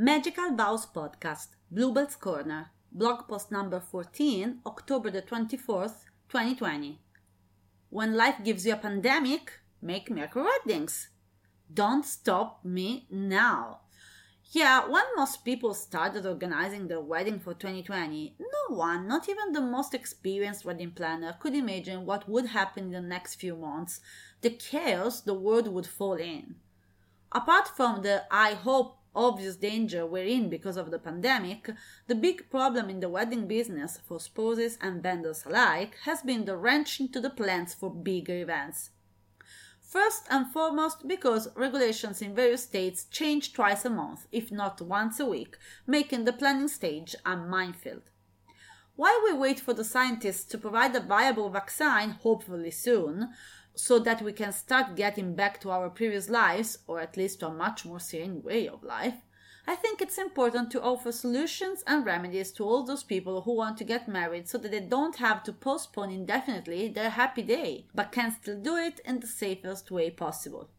Magical Vows Podcast, Bluebell's Corner, blog post number 14, October the 24th, 2020. When life gives you a pandemic, make miracle weddings. Don't stop me now. Yeah, when most people started organizing their wedding for 2020, one, not even the most experienced wedding planner, could imagine what would happen in the next few months, the chaos the world would fall in. Apart from the I hope obvious danger we're in because of the pandemic, the big problem in the wedding business for spouses and vendors alike has been the wrenching to the plans for bigger events. First and foremost, because regulations in various states change twice a month, if not once a week, making the planning stage a minefield. While we wait for the scientists to provide a viable vaccine, hopefully soon, so that we can start getting back to our previous lives, or at least to a much more serene way of life, I think it's important to offer solutions and remedies to all those people who want to get married so that they don't have to postpone indefinitely their happy day, but can still do it in the safest way possible.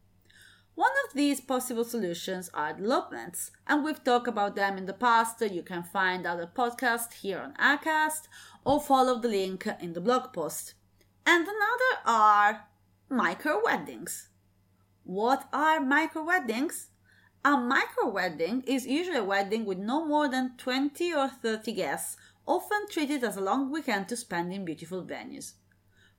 One of these possible solutions are elopements, and we've talked about them in the past. You can find other podcasts here on Acast or follow the link in the blog post. And another are micro weddings. What are micro weddings? A micro wedding is usually a wedding with no more than 20 or 30 guests, often treated as a long weekend to spend in beautiful venues.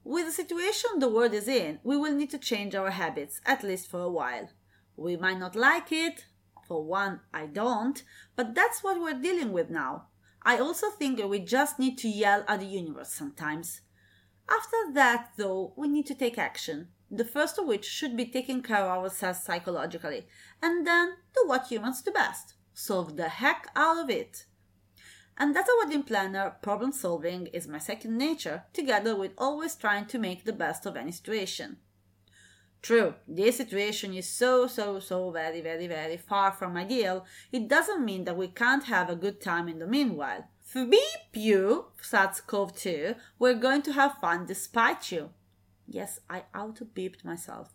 With the situation the world is in, we will need to change our habits, at least for a while. We might not like it, for one, I don't, but that's what we're dealing with now. I also think we just need to yell at the universe sometimes. After that, though, we need to take action, the first of which should be taking care of ourselves psychologically, and then do what humans do best solve the heck out of it. And as a wedding planner, problem solving is my second nature, together with always trying to make the best of any situation. True, this situation is so, so, so very, very, very far from ideal. It doesn't mean that we can't have a good time in the meanwhile. Beep you, SARS-CoV-2, we're going to have fun despite you. Yes, I auto-beeped myself.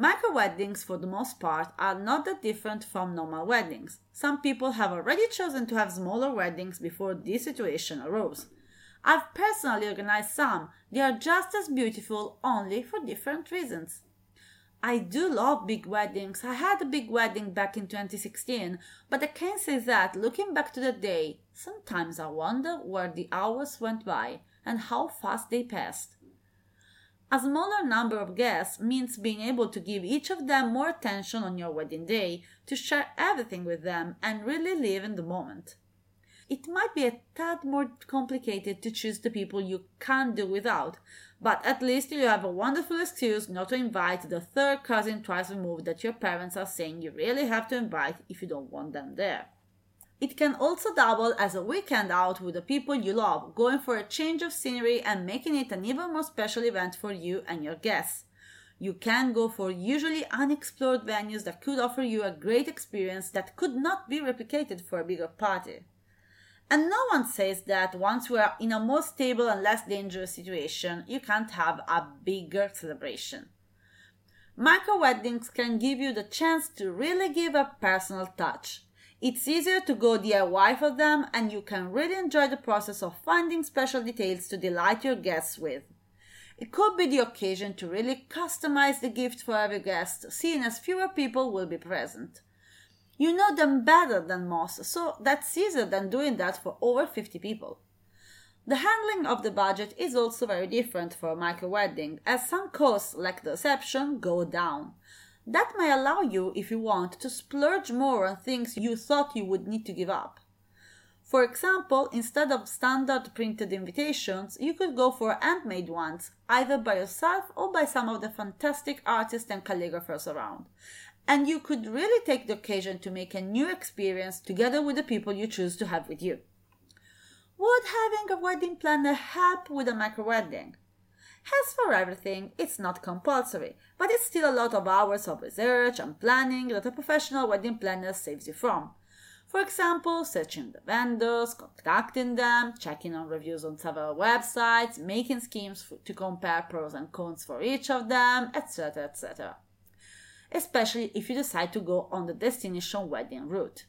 Micro weddings, for the most part, are not that different from normal weddings. Some people have already chosen to have smaller weddings before this situation arose. I've personally organized some. They are just as beautiful, only for different reasons. I do love big weddings. I had a big wedding back in 2016, but I can say that looking back to the day, sometimes I wonder where the hours went by and how fast they passed. A smaller number of guests means being able to give each of them more attention on your wedding day, to share everything with them and really live in the moment. It might be a tad more complicated to choose the people you can't do without, but at least you have a wonderful excuse not to invite the third cousin twice removed that your parents are saying you really have to invite if you don't want them there. It can also double as a weekend out with the people you love, going for a change of scenery and making it an even more special event for you and your guests. You can go for usually unexplored venues that could offer you a great experience that could not be replicated for a bigger party. And no one says that once we are in a more stable and less dangerous situation, you can't have a bigger celebration. Micro weddings can give you the chance to really give a personal touch. It's easier to go DIY for them, and you can really enjoy the process of finding special details to delight your guests with. It could be the occasion to really customize the gift for every guest, seeing as fewer people will be present. You know them better than most, so that's easier than doing that for over 50 people. The handling of the budget is also very different for a micro wedding, as some costs, like the reception, go down. That may allow you, if you want, to splurge more on things you thought you would need to give up. For example, instead of standard printed invitations, you could go for handmade ones, either by yourself or by some of the fantastic artists and calligraphers around and you could really take the occasion to make a new experience together with the people you choose to have with you. Would having a wedding planner help with a micro wedding? As for everything, it's not compulsory, but it's still a lot of hours of research and planning that a professional wedding planner saves you from. For example, searching the vendors, contacting them, checking on reviews on several websites, making schemes to compare pros and cons for each of them, etc. etc. Especially if you decide to go on the destination wedding route.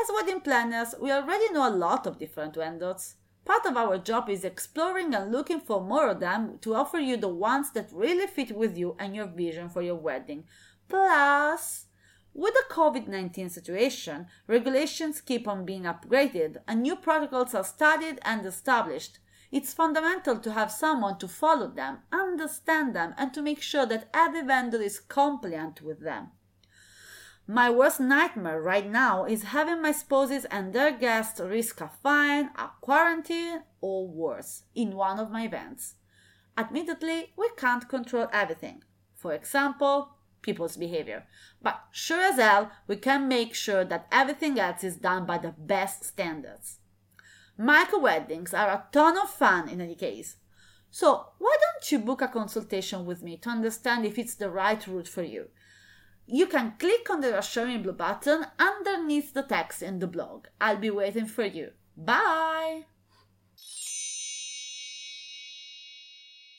As wedding planners, we already know a lot of different vendors. Part of our job is exploring and looking for more of them to offer you the ones that really fit with you and your vision for your wedding. Plus, with the COVID 19 situation, regulations keep on being upgraded and new protocols are studied and established. It's fundamental to have someone to follow them, understand them, and to make sure that every vendor is compliant with them. My worst nightmare right now is having my spouses and their guests risk a fine, a quarantine, or worse in one of my events. Admittedly, we can't control everything. For example, people's behavior. But sure as hell, we can make sure that everything else is done by the best standards. Micro weddings are a ton of fun in any case. So, why don't you book a consultation with me to understand if it's the right route for you? You can click on the Reassuring Blue button underneath the text in the blog. I'll be waiting for you. Bye!